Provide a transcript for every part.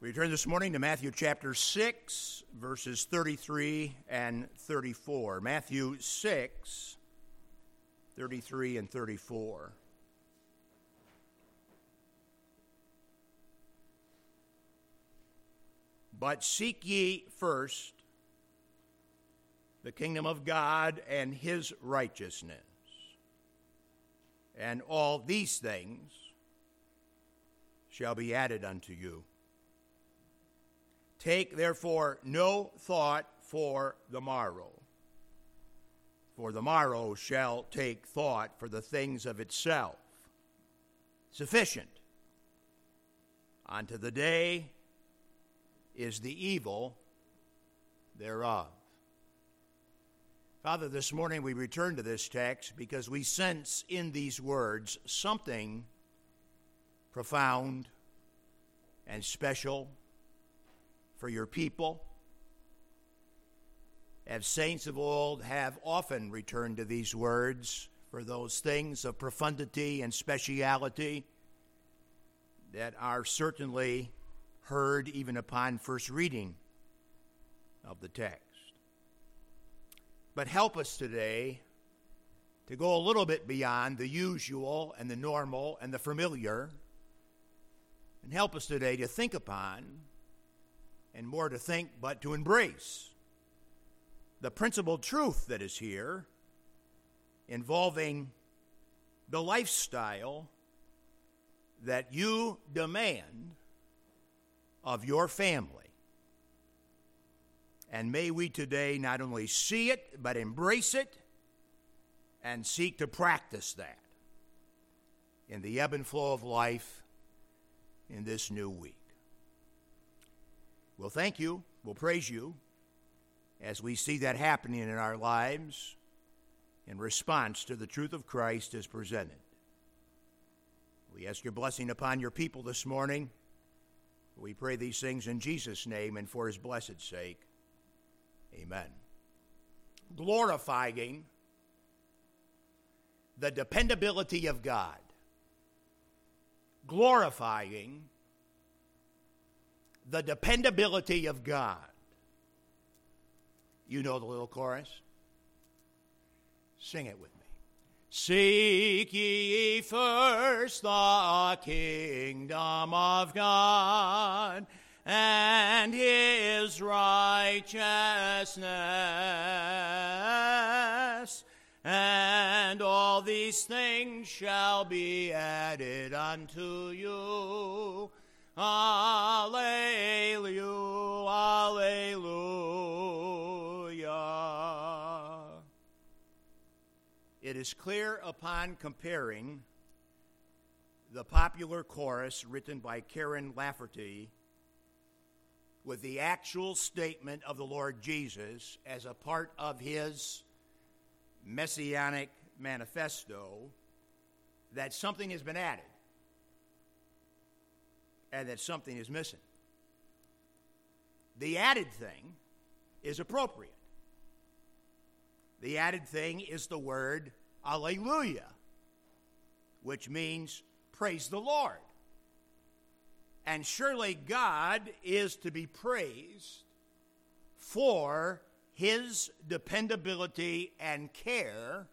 We turn this morning to Matthew chapter 6, verses 33 and 34. Matthew 6, 33 and 34. But seek ye first the kingdom of God and his righteousness, and all these things shall be added unto you. Take therefore no thought for the morrow, for the morrow shall take thought for the things of itself. Sufficient unto the day is the evil thereof. Father, this morning we return to this text because we sense in these words something profound and special for your people. As saints of old have often returned to these words for those things of profundity and speciality that are certainly heard even upon first reading of the text. But help us today to go a little bit beyond the usual and the normal and the familiar, and help us today to think upon and more to think, but to embrace the principal truth that is here involving the lifestyle that you demand of your family. And may we today not only see it, but embrace it and seek to practice that in the ebb and flow of life in this new week. We'll thank you, we'll praise you as we see that happening in our lives in response to the truth of Christ as presented. We ask your blessing upon your people this morning. We pray these things in Jesus' name and for his blessed sake. Amen. Glorifying the dependability of God. Glorifying the dependability of God. You know the little chorus? Sing it with me. Seek ye first the kingdom of God and his righteousness, and all these things shall be added unto you. Alleluia, alleluia. It is clear upon comparing the popular chorus written by Karen Lafferty with the actual statement of the Lord Jesus as a part of his messianic manifesto that something has been added and that something is missing. The added thing is appropriate. The added thing is the word alleluia, which means praise the Lord. And surely God is to be praised for his dependability and care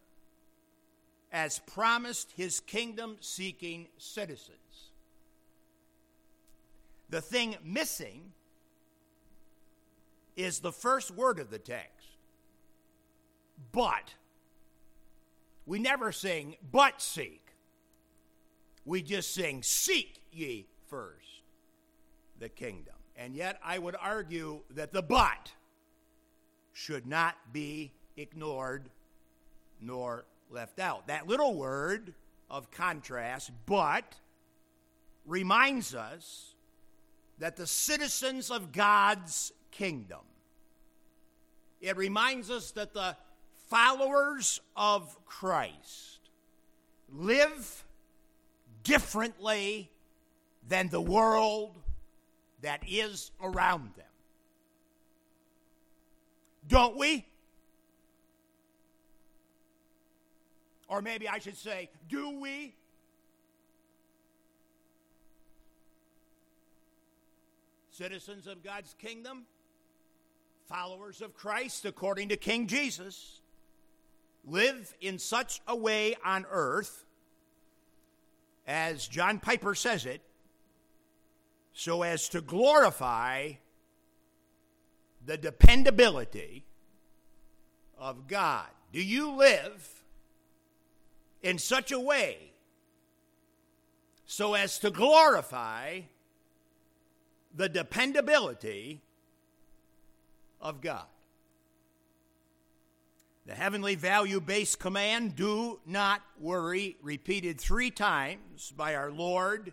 as promised his kingdom seeking citizens. The thing missing is the first word of the text. But. We never sing, but seek. We just sing, seek ye first the kingdom. And yet, I would argue that the but should not be ignored nor left out. That little word of contrast, but, reminds us that the citizens of God's kingdom, it reminds us that the followers of Christ live differently than the world that is around them. Don't we? Or maybe I should say, do we? Citizens of God's kingdom, followers of Christ according to King Jesus, live in such a way on earth, as John Piper says it, so as to glorify the dependability of God. Do you live in such a way so as to glorify the dependability of God? The heavenly value based command, do not worry, repeated three times by our Lord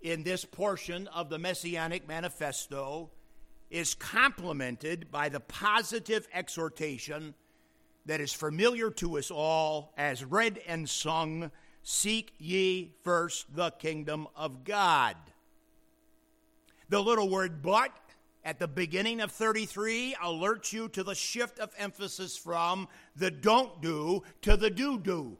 in this portion of the Messianic Manifesto, is complemented by the positive exhortation that is familiar to us all as read and sung Seek ye first the kingdom of God. The little word but at the beginning of 33 alerts you to the shift of emphasis from the don't do to the do do.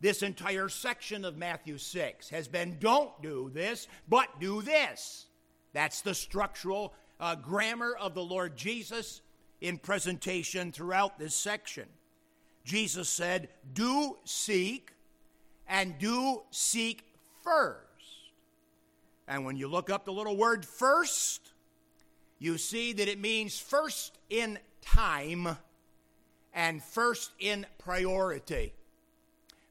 This entire section of Matthew 6 has been don't do this, but do this. That's the structural uh, grammar of the Lord Jesus in presentation throughout this section. Jesus said, Do seek and do seek first. And when you look up the little word first, you see that it means first in time and first in priority.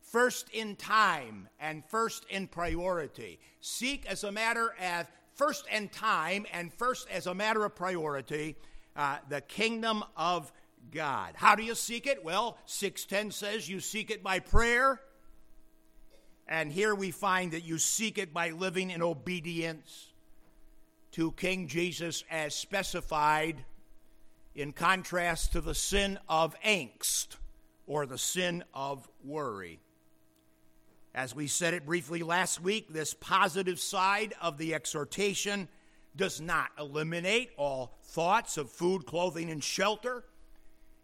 First in time and first in priority. Seek as a matter of first in time and first as a matter of priority uh, the kingdom of God. How do you seek it? Well, 610 says you seek it by prayer. And here we find that you seek it by living in obedience to King Jesus as specified in contrast to the sin of angst or the sin of worry. As we said it briefly last week, this positive side of the exhortation does not eliminate all thoughts of food, clothing, and shelter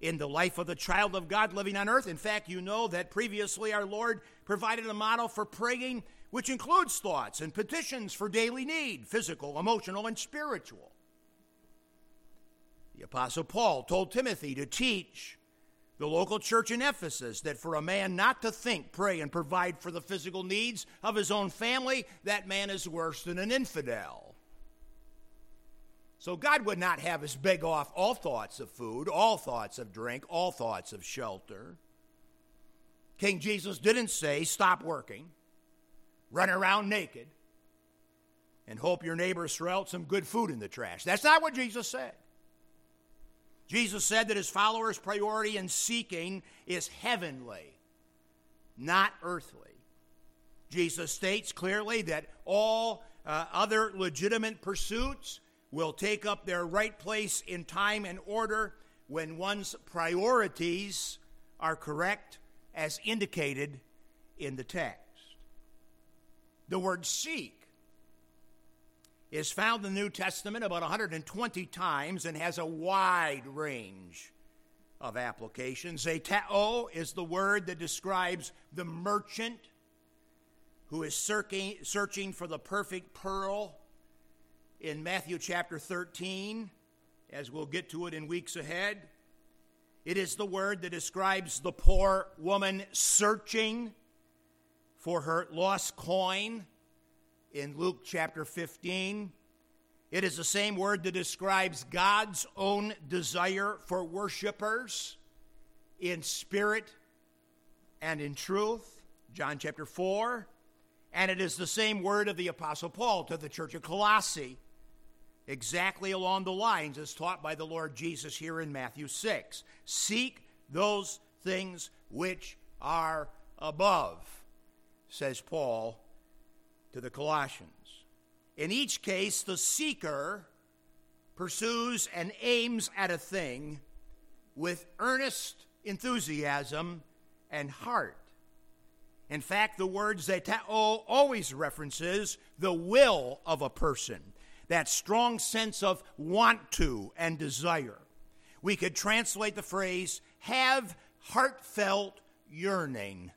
in the life of the child of God living on earth. In fact, you know that previously our Lord provided a model for praying, which includes thoughts and petitions for daily need physical, emotional, and spiritual. The Apostle Paul told Timothy to teach the local church in Ephesus that for a man not to think, pray, and provide for the physical needs of his own family, that man is worse than an infidel. So God would not have us beg off all thoughts of food, all thoughts of drink, all thoughts of shelter. King Jesus didn't say, stop working, run around naked, and hope your neighbors throw out some good food in the trash. That's not what Jesus said. Jesus said that his followers' priority in seeking is heavenly, not earthly. Jesus states clearly that all uh, other legitimate pursuits will take up their right place in time and order when one's priorities are correct as indicated in the text. The word seek is found in the New Testament about 120 times and has a wide range of applications. Zeteo is the word that describes the merchant who is searching, searching for the perfect pearl in Matthew chapter 13, as we'll get to it in weeks ahead. It is the word that describes the poor woman searching for her lost coin in Luke chapter 15. It is the same word that describes God's own desire for worshipers in spirit and in truth, John chapter 4. And it is the same word of the Apostle Paul to the church of Colossae exactly along the lines as taught by the Lord Jesus here in Matthew 6. Seek those things which are above, says Paul to the Colossians. In each case, the seeker pursues and aims at a thing with earnest enthusiasm and heart. In fact, the word zeteo oh, always references the will of a person that strong sense of want to and desire. We could translate the phrase have heartfelt yearning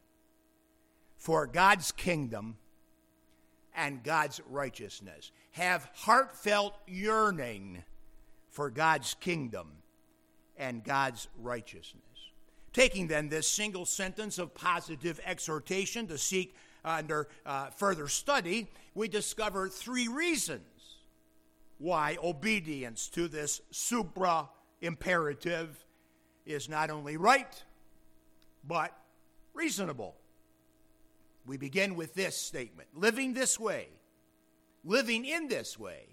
for God's kingdom and God's righteousness. Have heartfelt yearning for God's kingdom and God's righteousness. Taking then this single sentence of positive exhortation to seek under uh, further study, we discover three reasons why obedience to this supra imperative is not only right, but reasonable. We begin with this statement living this way, living in this way,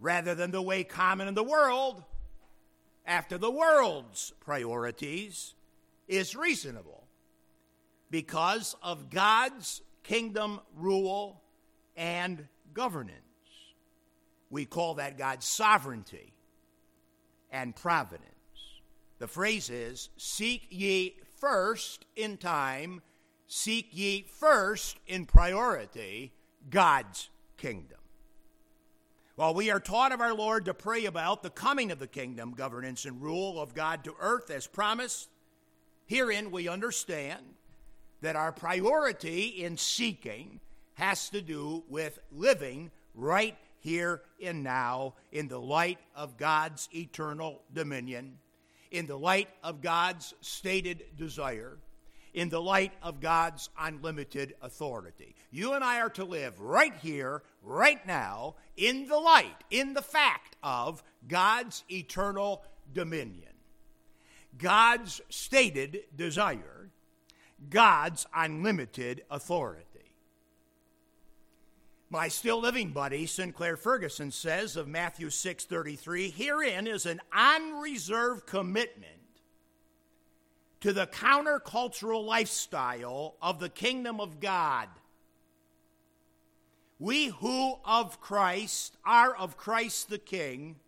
rather than the way common in the world, after the world's priorities, is reasonable because of God's kingdom rule and governance. We call that God's sovereignty and providence. The phrase is Seek ye first in time, seek ye first in priority God's kingdom. While we are taught of our Lord to pray about the coming of the kingdom, governance, and rule of God to earth as promised, herein we understand that our priority in seeking has to do with living right here and now in the light of God's eternal dominion, in the light of God's stated desire, in the light of God's unlimited authority. You and I are to live right here, right now, in the light, in the fact of God's eternal dominion, God's stated desire, God's unlimited authority. My still living buddy, Sinclair Ferguson, says of Matthew 6:33, herein is an unreserved commitment to the countercultural lifestyle of the kingdom of God. We who of Christ are of Christ the King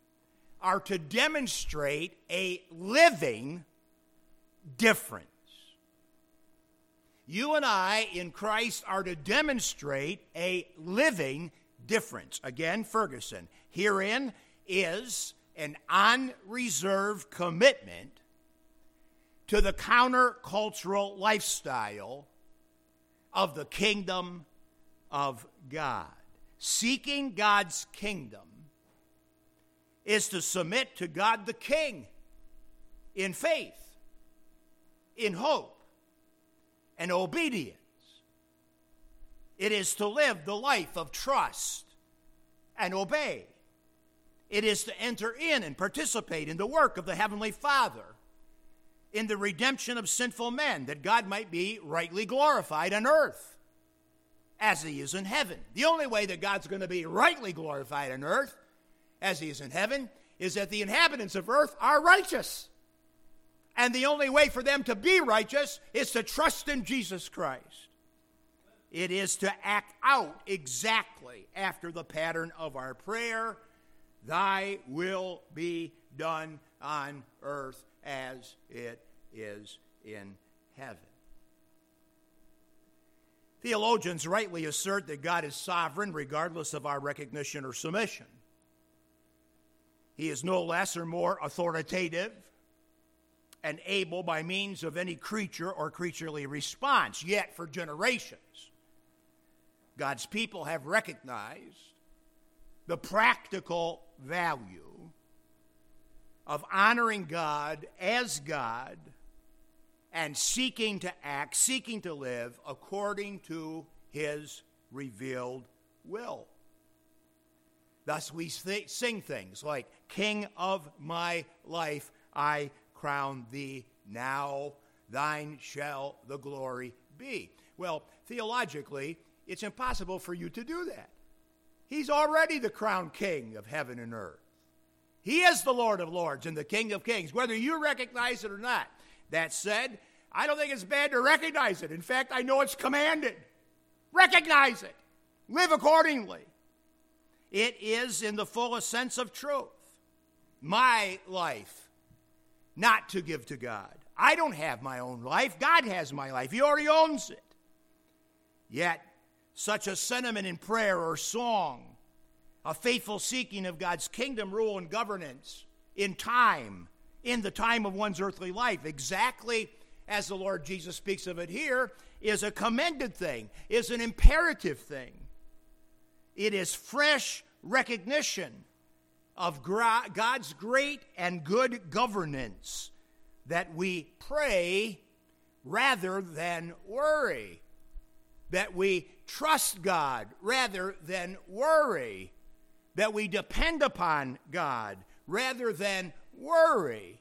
are to demonstrate a living difference. You and I in Christ are to demonstrate a living difference. Again, Ferguson. Herein is an unreserved commitment to the countercultural lifestyle of the kingdom of God. Seeking God's kingdom is to submit to God the King in faith, in hope and obedience. It is to live the life of trust and obey. It is to enter in and participate in the work of the Heavenly Father, in the redemption of sinful men, that God might be rightly glorified on earth as He is in heaven. The only way that God's going to be rightly glorified on earth as He is in heaven is that the inhabitants of earth are righteous. And the only way for them to be righteous is to trust in Jesus Christ. It is to act out exactly after the pattern of our prayer Thy will be done on earth as it is in heaven. Theologians rightly assert that God is sovereign regardless of our recognition or submission. He is no less or more authoritative and able by means of any creature or creaturely response. Yet, for generations, God's people have recognized the practical value of honoring God as God and seeking to act, seeking to live according to His revealed will. Thus, we sing things like, King of my life, I crown thee now, thine shall the glory be. Well, theologically, it's impossible for you to do that. He's already the crowned king of heaven and earth. He is the Lord of lords and the King of kings, whether you recognize it or not. That said, I don't think it's bad to recognize it. In fact, I know it's commanded. Recognize it, live accordingly. It is, in the fullest sense of truth, my life not to give to God. I don't have my own life. God has my life. He already owns it. Yet, such a sentiment in prayer or song, a faithful seeking of God's kingdom, rule, and governance in time, in the time of one's earthly life, exactly as the Lord Jesus speaks of it here, is a commended thing, is an imperative thing. it is fresh recognition of God's great and good governance that we pray rather than worry, that we trust God rather than worry, that we depend upon God rather than worry.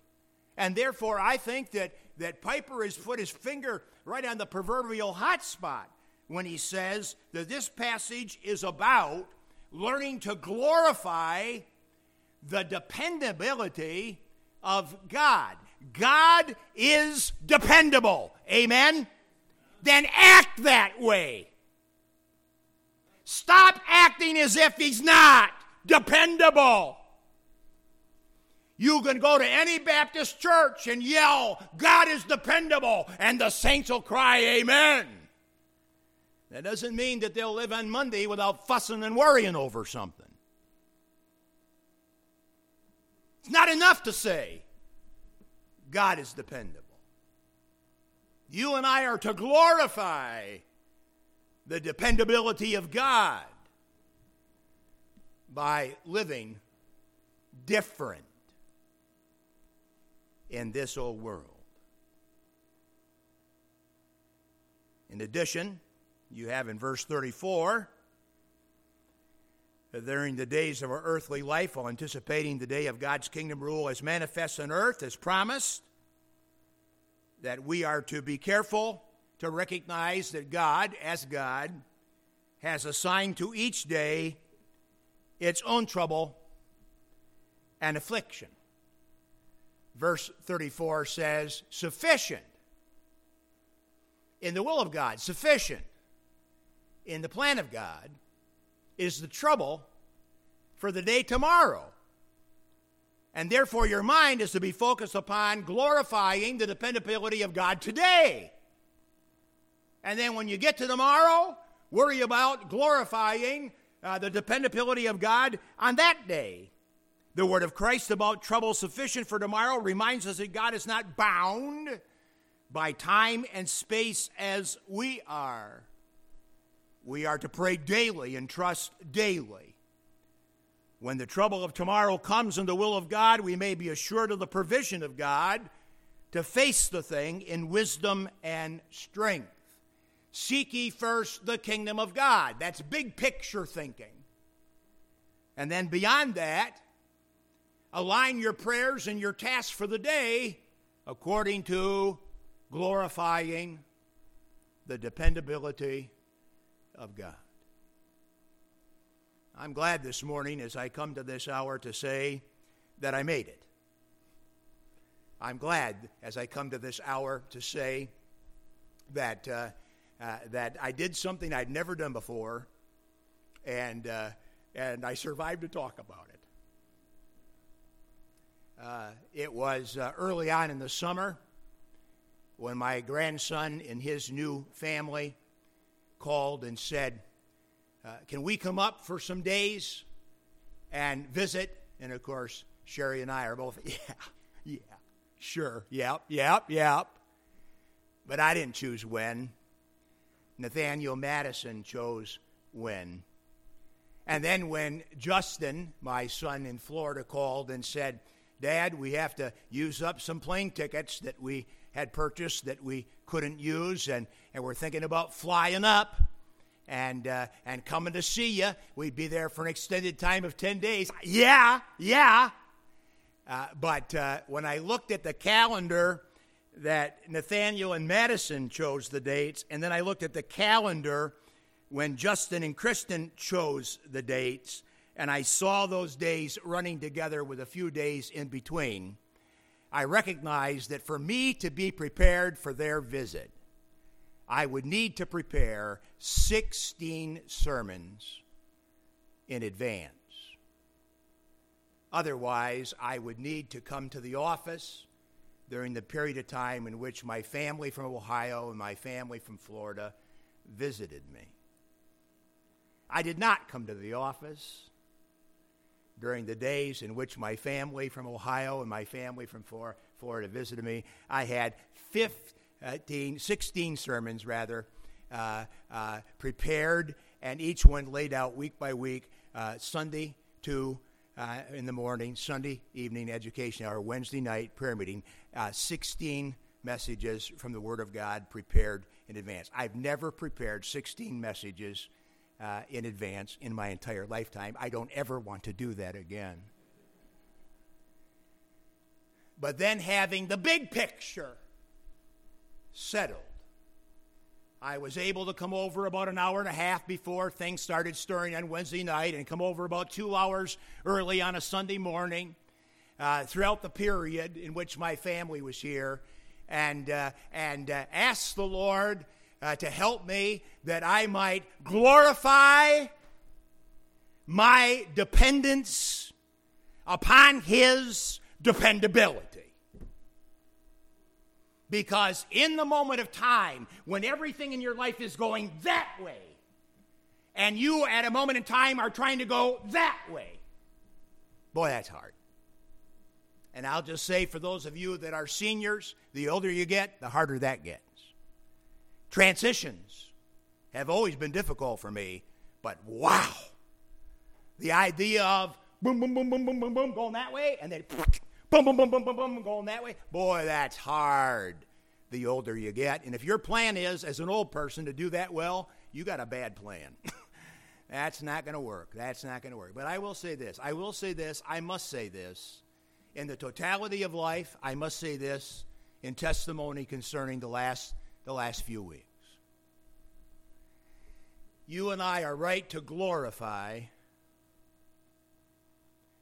And therefore, I think that, that Piper has put his finger right on the proverbial hot spot when he says that this passage is about learning to glorify the dependability of God. God is dependable. Amen? Then act that way. Stop acting as if He's not dependable. You can go to any Baptist church and yell, God is dependable, and the saints will cry, Amen. That doesn't mean that they'll live on Monday without fussing and worrying over something. It's not enough to say, God is dependable. You and I are to glorify the dependability of God by living different in this old world. In addition, you have in verse 34 during the days of our earthly life while anticipating the day of God's kingdom rule as manifest on earth as promised that we are to be careful to recognize that God as God has assigned to each day its own trouble and affliction. Verse 34 says, sufficient in the will of God, sufficient in the plan of God is the trouble for the day tomorrow. And therefore, your mind is to be focused upon glorifying the dependability of God today. And then when you get to tomorrow, worry about glorifying uh, the dependability of God on that day. The word of Christ about trouble sufficient for tomorrow reminds us that God is not bound by time and space as we are. We are to pray daily and trust daily. When the trouble of tomorrow comes in the will of God, we may be assured of the provision of God to face the thing in wisdom and strength. Seek ye first the kingdom of God. That's big picture thinking. And then beyond that, align your prayers and your tasks for the day according to glorifying the dependability of God. I'm glad this morning as I come to this hour to say that I made it. I'm glad as I come to this hour to say that, uh, uh, that I did something I'd never done before and, uh, and I survived to talk about it. Uh, it was uh, early on in the summer when my grandson and his new family called and said, uh, Can we come up for some days and visit? And of course, Sherry and I are both, Yeah, yeah, sure, yep, yep, yep. But I didn't choose when. Nathaniel Madison chose when. And then when Justin, my son in Florida, called and said, Dad, we have to use up some plane tickets that we had purchased that we couldn't use, and, and we're thinking about flying up and uh, and coming to see you. We'd be there for an extended time of 10 days. Yeah, yeah. Uh, but uh, when I looked at the calendar that Nathaniel and Madison chose the dates, and then I looked at the calendar when Justin and Kristen chose the dates, and I saw those days running together with a few days in between, I recognized that for me to be prepared for their visit, I would need to prepare 16 sermons in advance. Otherwise, I would need to come to the office during the period of time in which my family from Ohio and my family from Florida visited me. I did not come to the office during the days in which my family from Ohio and my family from Florida visited me. I had 15, 16 sermons, rather, uh, uh, prepared and each one laid out week by week, uh, Sunday to uh, in the morning, Sunday evening education hour, Wednesday night prayer meeting, uh, 16 messages from the Word of God prepared in advance. I've never prepared 16 messages uh, in advance in my entire lifetime. I don't ever want to do that again. But then having the big picture settled I was able to come over about an hour and a half before things started stirring on Wednesday night and come over about two hours early on a Sunday morning uh, throughout the period in which my family was here and, uh, and uh, ask the Lord uh, to help me that I might glorify my dependence upon His dependability. Because in the moment of time, when everything in your life is going that way, and you at a moment in time are trying to go that way, boy, that's hard. And I'll just say for those of you that are seniors, the older you get, the harder that gets. Transitions have always been difficult for me, but wow. The idea of boom, boom, boom, boom, boom, boom, boom, going that way, and then boom, boom, boom, boom, boom, boom, going that way. Boy, that's hard the older you get. And if your plan is, as an old person, to do that well, you got a bad plan. That's not going to work. That's not going to work. But I will say this. I will say this. I must say this. In the totality of life, I must say this in testimony concerning the last, the last few weeks. You and I are right to glorify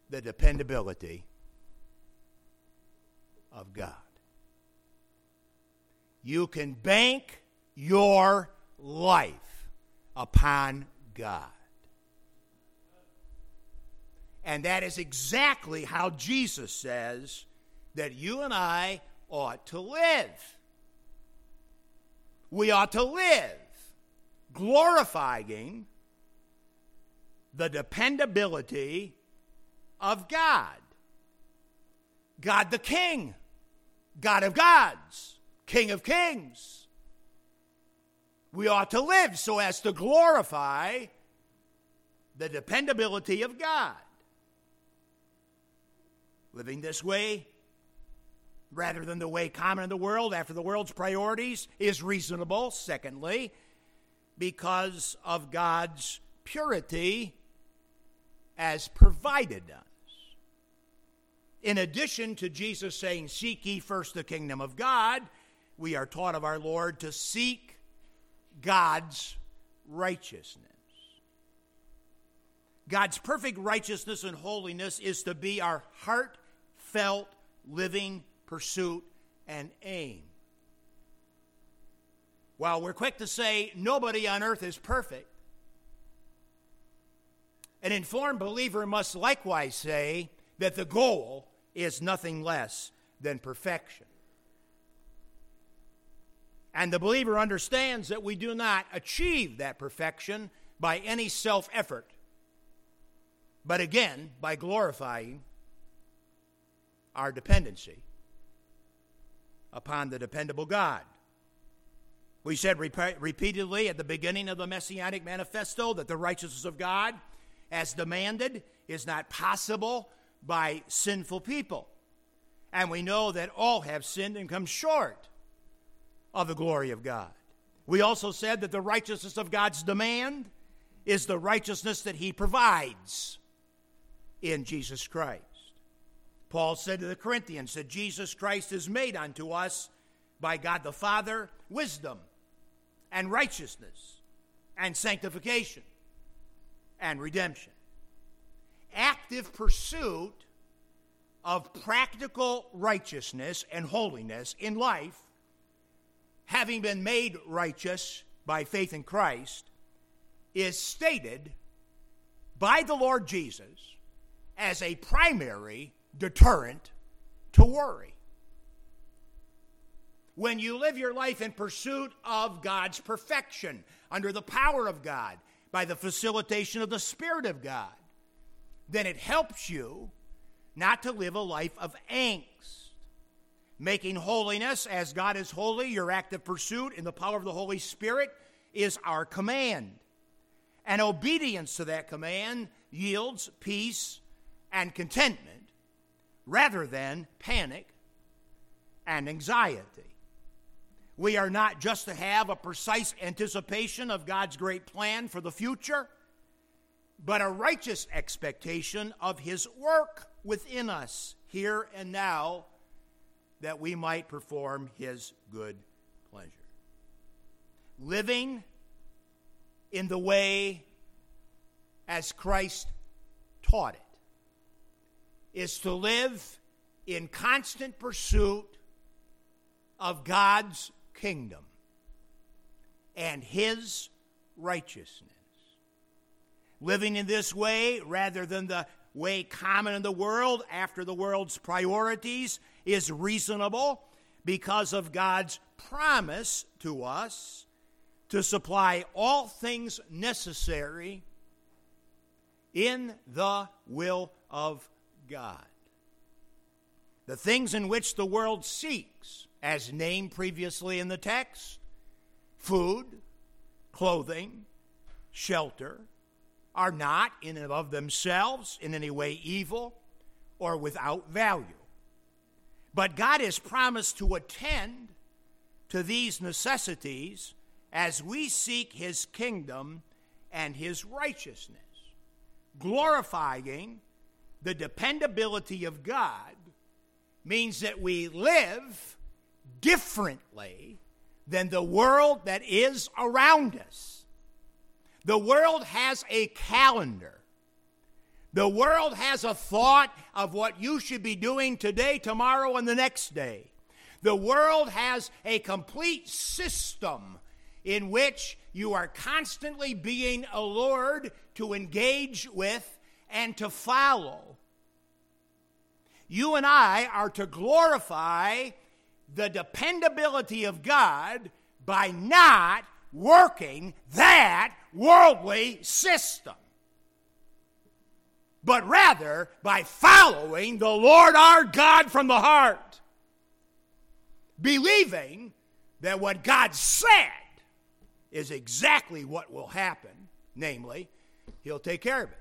the dependability of God. You can bank your life upon God. And that is exactly how Jesus says that you and I ought to live. We ought to live glorifying the dependability of God. God the King, God of gods, King of Kings. We ought to live so as to glorify the dependability of God. Living this way, rather than the way common in the world after the world's priorities, is reasonable. Secondly, because of God's purity as provided us. In addition to Jesus saying, Seek ye first the kingdom of God, we are taught of our Lord to seek God's righteousness. God's perfect righteousness and holiness is to be our heartfelt living pursuit and aim. While we're quick to say nobody on earth is perfect, an informed believer must likewise say that the goal is nothing less than perfection. And the believer understands that we do not achieve that perfection by any self effort, but again, by glorifying our dependency upon the dependable God. We said rep- repeatedly at the beginning of the Messianic Manifesto that the righteousness of God, as demanded, is not possible by sinful people. And we know that all have sinned and come short of the glory of God. We also said that the righteousness of God's demand is the righteousness that He provides in Jesus Christ. Paul said to the Corinthians that Jesus Christ is made unto us by God the Father wisdom and righteousness and sanctification and redemption. Active pursuit of practical righteousness and holiness in life having been made righteous by faith in Christ, is stated by the Lord Jesus as a primary deterrent to worry. When you live your life in pursuit of God's perfection, under the power of God, by the facilitation of the Spirit of God, then it helps you not to live a life of angst Making holiness as God is holy, your active pursuit in the power of the Holy Spirit, is our command. And obedience to that command yields peace and contentment rather than panic and anxiety. We are not just to have a precise anticipation of God's great plan for the future, but a righteous expectation of His work within us here and now that we might perform His good pleasure. Living in the way as Christ taught it is to live in constant pursuit of God's kingdom and his righteousness. Living in this way, rather than the way common in the world after the world's priorities, is reasonable because of God's promise to us to supply all things necessary in the will of God. The things in which the world seeks, as named previously in the text food, clothing, shelter, are not in and of themselves in any way evil or without value. But God has promised to attend to these necessities as we seek His kingdom and His righteousness, glorifying the dependability of God means that we live differently than the world that is around us. The world has a calendar. The world has a thought of what you should be doing today, tomorrow, and the next day. The world has a complete system in which you are constantly being allured to engage with and to follow. You and I are to glorify the dependability of God by not working that worldly system, but rather by following the Lord our God from the heart, believing that what God said is exactly what will happen, namely, He'll take care of it.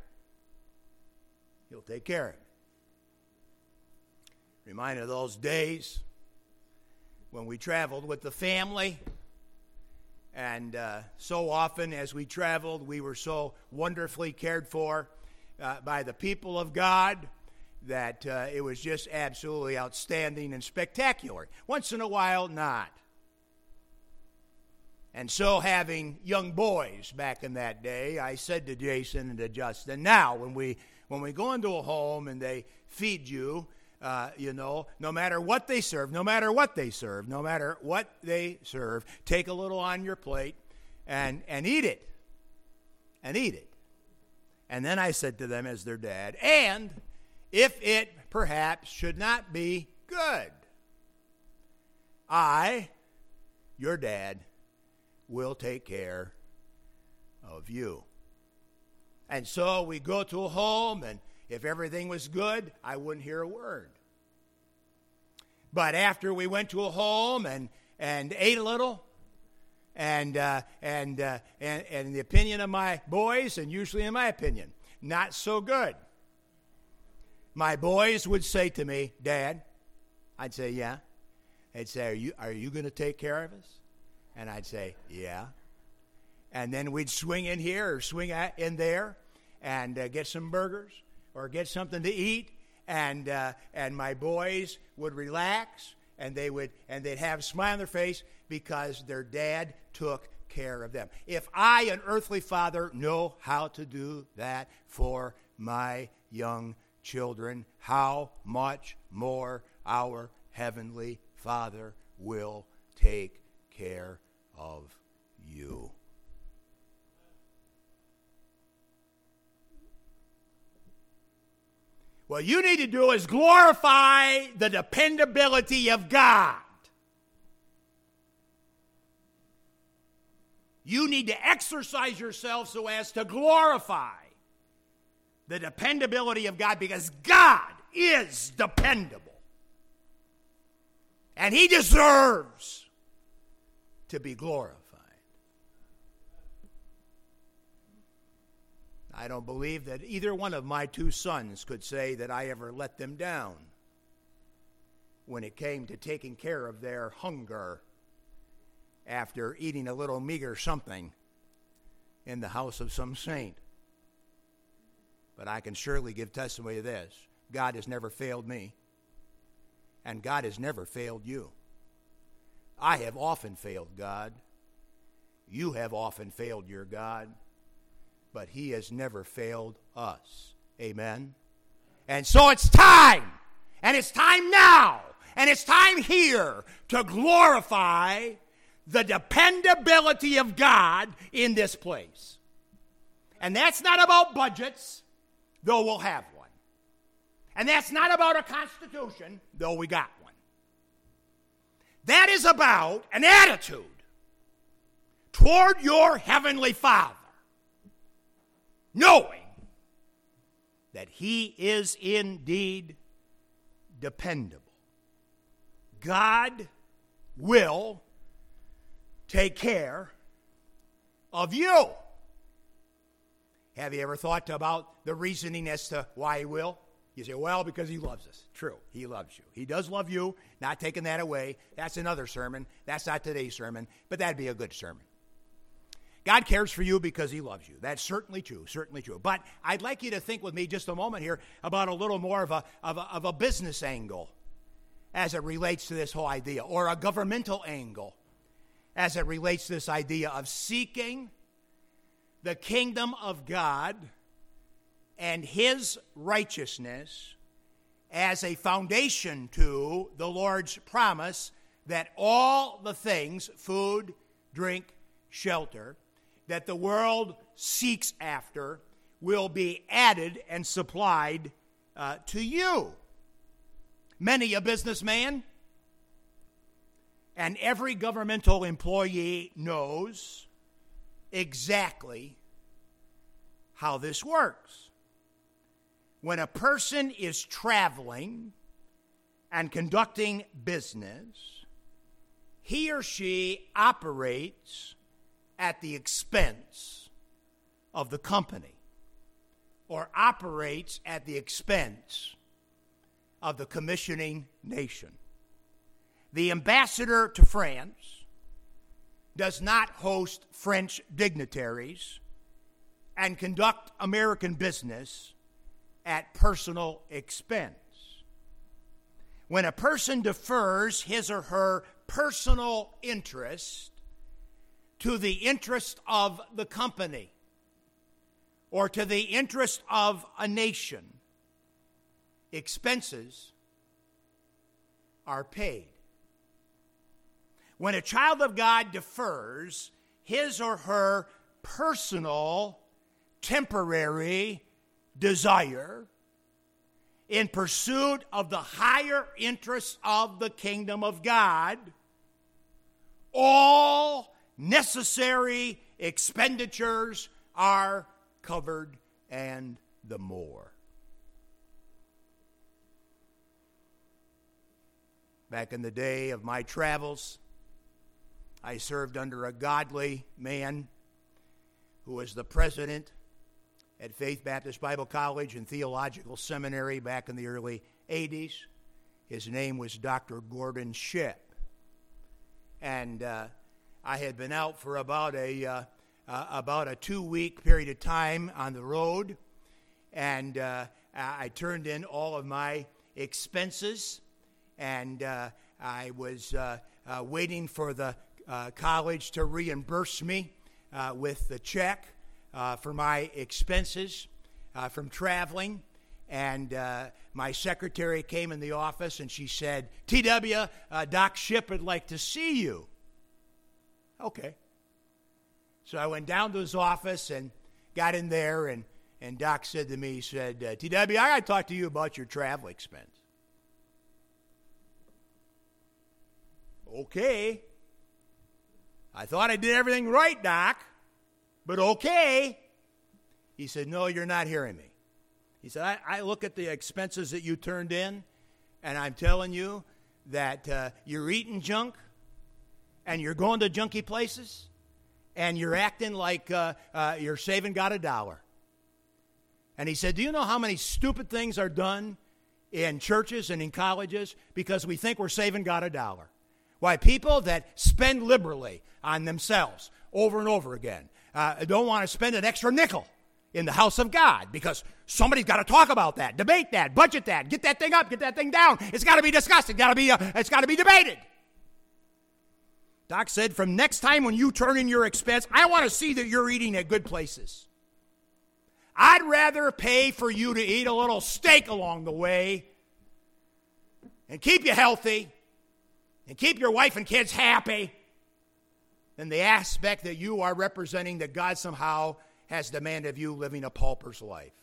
He'll take care of it. Reminded of those days when we traveled with the family. And uh, so often, as we traveled, we were so wonderfully cared for uh, by the people of God that uh, it was just absolutely outstanding and spectacular. Once in a while, not. And so, having young boys back in that day, I said to Jason and to Justin, now, when we, when we go into a home and they feed you, uh, you know, no matter what they serve, no matter what they serve, no matter what they serve, take a little on your plate and, and eat it. And eat it. And then I said to them as their dad, and if it perhaps should not be good, I, your dad, will take care of you. And so we go to a home, and if everything was good, I wouldn't hear a word. But after we went to a home and, and ate a little, and, uh, and, uh, and, and in the opinion of my boys, and usually in my opinion, not so good. My boys would say to me, Dad, I'd say, Yeah. They'd say, Are you, are you going to take care of us? And I'd say, Yeah. And then we'd swing in here or swing in there and uh, get some burgers or get something to eat. And, uh, and my boys would relax and they would and they'd have a smile on their face because their dad took care of them. If I, an earthly father, know how to do that for my young children, how much more our heavenly Father will take care of you. What you need to do is glorify the dependability of God. You need to exercise yourself so as to glorify the dependability of God because God is dependable. And He deserves to be glorified. I don't believe that either one of my two sons could say that I ever let them down when it came to taking care of their hunger after eating a little meager something in the house of some saint. But I can surely give testimony to this God has never failed me, and God has never failed you. I have often failed God. You have often failed your God, but He has never failed us. Amen. And so it's time, and it's time now, and it's time here to glorify the dependability of God in this place. And that's not about budgets, though we'll have one. And that's not about a constitution, though we got one. That is about an attitude toward your heavenly Father, knowing that He is indeed dependable. God will take care of you. Have you ever thought about the reasoning as to why He will? You say, well, because He loves us. True, He loves you. He does love you, not taking that away. That's another sermon. That's not today's sermon, but that'd be a good sermon. God cares for you because He loves you. That's certainly true, certainly true. But I'd like you to think with me just a moment here about a little more of a, of a, of a business angle as it relates to this whole idea, or a governmental angle as it relates to this idea of seeking the kingdom of God and His righteousness as a foundation to the Lord's promise that all the things food, drink, shelter that the world seeks after will be added and supplied uh, to you. Many a businessman and every governmental employee knows exactly how this works. When a person is traveling and conducting business, he or she operates at the expense of the company or operates at the expense of the commissioning nation. The ambassador to France does not host French dignitaries and conduct American business at personal expense. When a person defers his or her personal interest to the interest of the company or to the interest of a nation, expenses are paid. When a child of God defers his or her personal, temporary desire in pursuit of the higher interests of the kingdom of God, all necessary expenditures are covered and the more. Back in the day of my travels, I served under a godly man who was the president at Faith Baptist Bible College and Theological Seminary back in the early 80s. His name was Dr. Gordon Shipp. And uh, I had been out for about a, uh, uh, about a two week period of time on the road, and uh, I turned in all of my expenses, and uh, I was uh, waiting for the uh, college to reimburse me uh, with the check uh, for my expenses uh, from traveling. And uh, my secretary came in the office and she said, TW, Doc Shipp would like to see you. Okay. So I went down to his office and got in there, and, and Doc said to me, he said, TW, I got to talk to you about your travel expense. Okay. I thought I did everything right, Doc, but okay. He said, No, you're not hearing me. He said, I, I look at the expenses that you turned in, and I'm telling you that uh, you're eating junk and you're going to junky places and you're acting like uh, uh, you're saving God a dollar. And he said, Do you know how many stupid things are done in churches and in colleges because we think we're saving God a dollar? Why, people that spend liberally on themselves over and over again uh, don't want to spend an extra nickel in the house of God because somebody's got to talk about that, debate that, budget that, get that thing up, get that thing down. It's got to be discussed. It's got to be. Uh, it's got to be debated. Doc said, from next time when you turn in your expense, I want to see that you're eating at good places. I'd rather pay for you to eat a little steak along the way and keep you healthy and keep your wife and kids happy than the aspect that you are representing that God somehow has demanded of you living a pauper's life.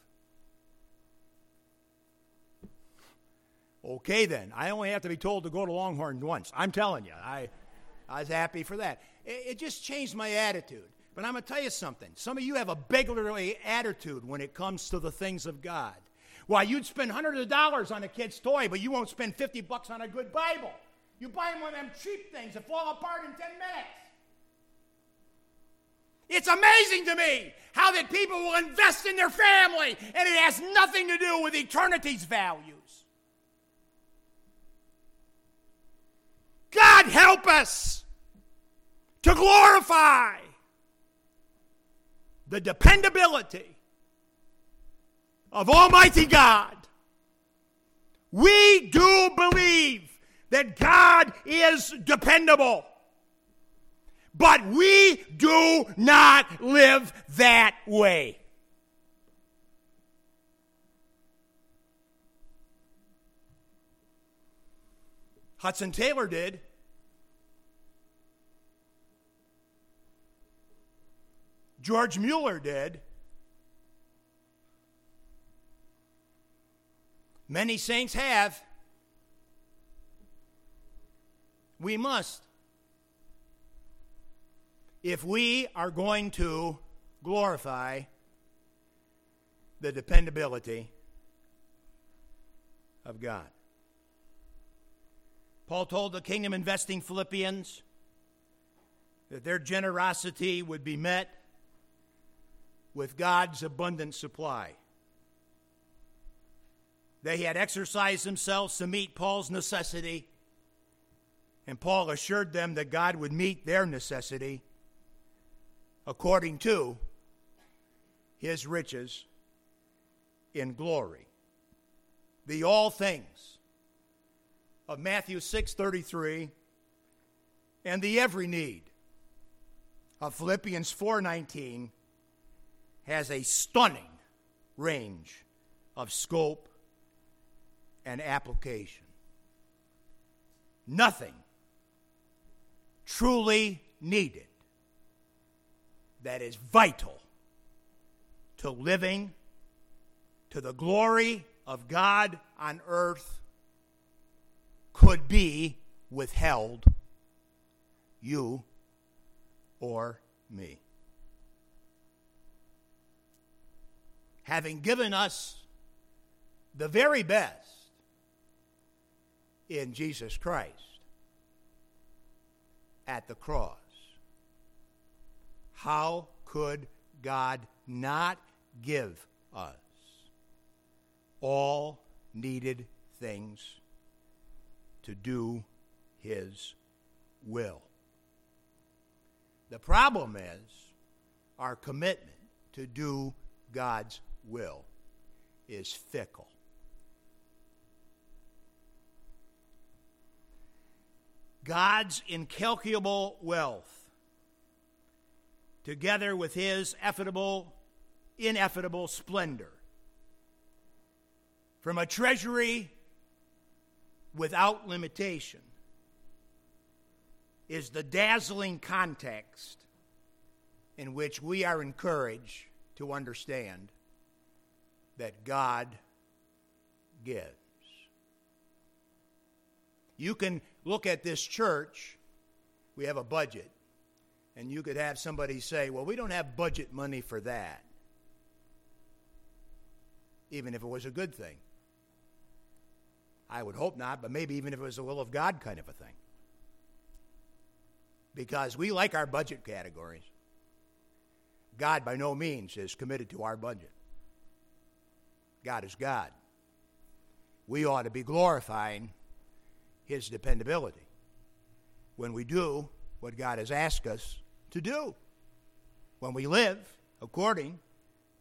Okay, then. I only have to be told to go to Longhorn once. I'm telling you, I, I was happy for that. It, it just changed my attitude. But I'm going to tell you something. Some of you have a beggarly attitude when it comes to the things of God. Why, you'd spend hundreds of dollars on a kid's toy, but you won't spend 50 bucks on a good Bible. You buy them one of them cheap things that fall apart in 10 minutes. It's amazing to me how that people will invest in their family and it has nothing to do with eternity's values. God help us to glorify the dependability of Almighty God. We do believe that God is dependable. But we do not live that way. Hudson Taylor did. George Mueller did. Many saints have. We must if we are going to glorify the dependability of God. Paul told the kingdom investing Philippians that their generosity would be met with God's abundant supply. They had exercised themselves to meet Paul's necessity, and Paul assured them that God would meet their necessity according to his riches in glory. The all things of Matthew 6:33 and the every need of Philippians 4:19 has a stunning range of scope and application. Nothing truly needed that is vital to living to the glory of God on earth could be withheld you or me. Having given us the very best in Jesus Christ at the cross how could God not give us all needed things to do His will? The problem is our commitment to do God's will is fickle. God's incalculable wealth together with his ineffable, ineffable splendor. From a treasury without limitation is the dazzling context in which we are encouraged to understand that God gives. You can look at this church, we have a budget. And you could have somebody say, well, we don't have budget money for that, even if it was a good thing. I would hope not, but maybe even if it was a will of God kind of a thing. Because we like our budget categories. God, by no means, is committed to our budget. God is God. We ought to be glorifying His dependability when we do what God has asked us to do, when we live according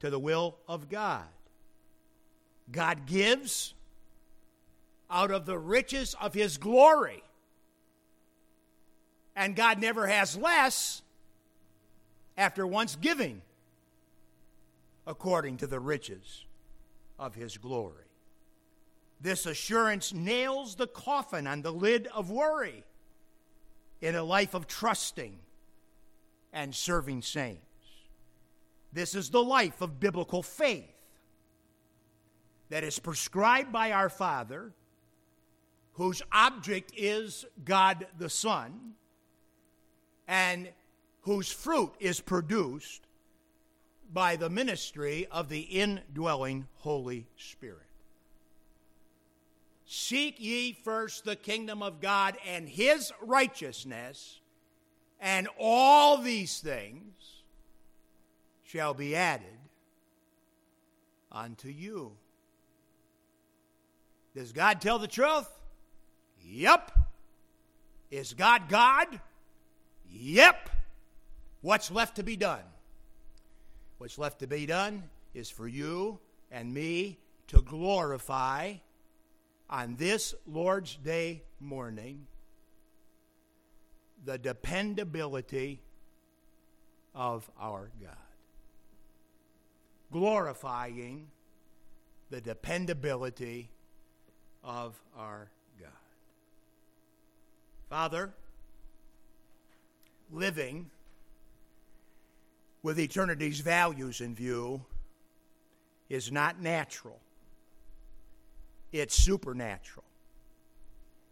to the will of God. God gives out of the riches of His glory. And God never has less after once giving according to the riches of His glory. This assurance nails the coffin on the lid of worry in a life of trusting and serving saints. This is the life of biblical faith that is prescribed by our Father, whose object is God the Son, and whose fruit is produced by the ministry of the indwelling Holy Spirit. Seek ye first the kingdom of God and his righteousness, and all these things shall be added unto you. Does God tell the truth? Yep. Is God God? Yep. What's left to be done? What's left to be done is for you and me to glorify on this Lord's Day morning the dependability of our God. Glorifying the dependability of our. Father, living with eternity's values in view is not natural, it's supernatural.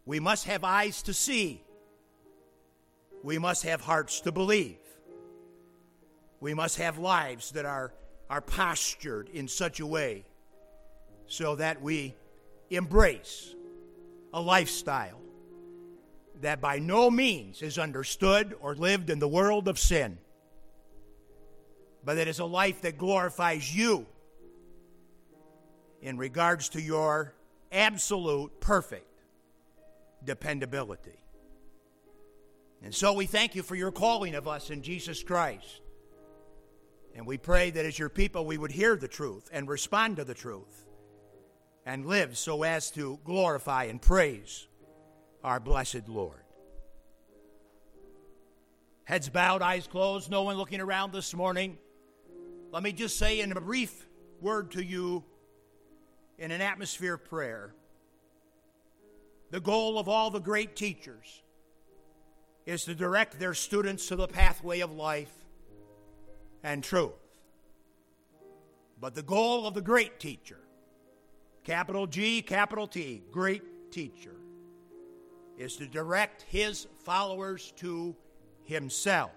We must have eyes to see, we must have hearts to believe, we must have lives that are, are postured in such a way so that we embrace a lifestyle that by no means is understood or lived in the world of sin, but it is a life that glorifies you in regards to your absolute, perfect dependability. And so we thank you for your calling of us in Jesus Christ. And we pray that as your people we would hear the truth and respond to the truth and live so as to glorify and praise our blessed Lord. Heads bowed, eyes closed, no one looking around this morning. Let me just say in a brief word to you in an atmosphere of prayer the goal of all the great teachers is to direct their students to the pathway of life and truth. But the goal of the great teacher, capital G, capital T, great teacher, is to direct his followers to himself.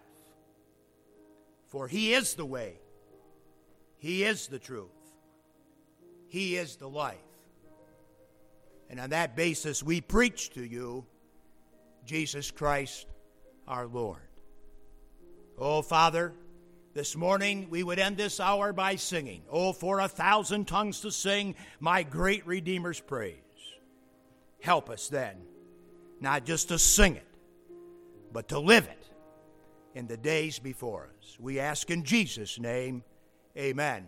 For he is the way, he is the truth, he is the life. And on that basis, we preach to you Jesus Christ our Lord. Oh, Father, this morning we would end this hour by singing, Oh, for a thousand tongues to sing my great Redeemer's praise. Help us then, not just to sing it, but to live it in the days before us. We ask in Jesus' name, amen.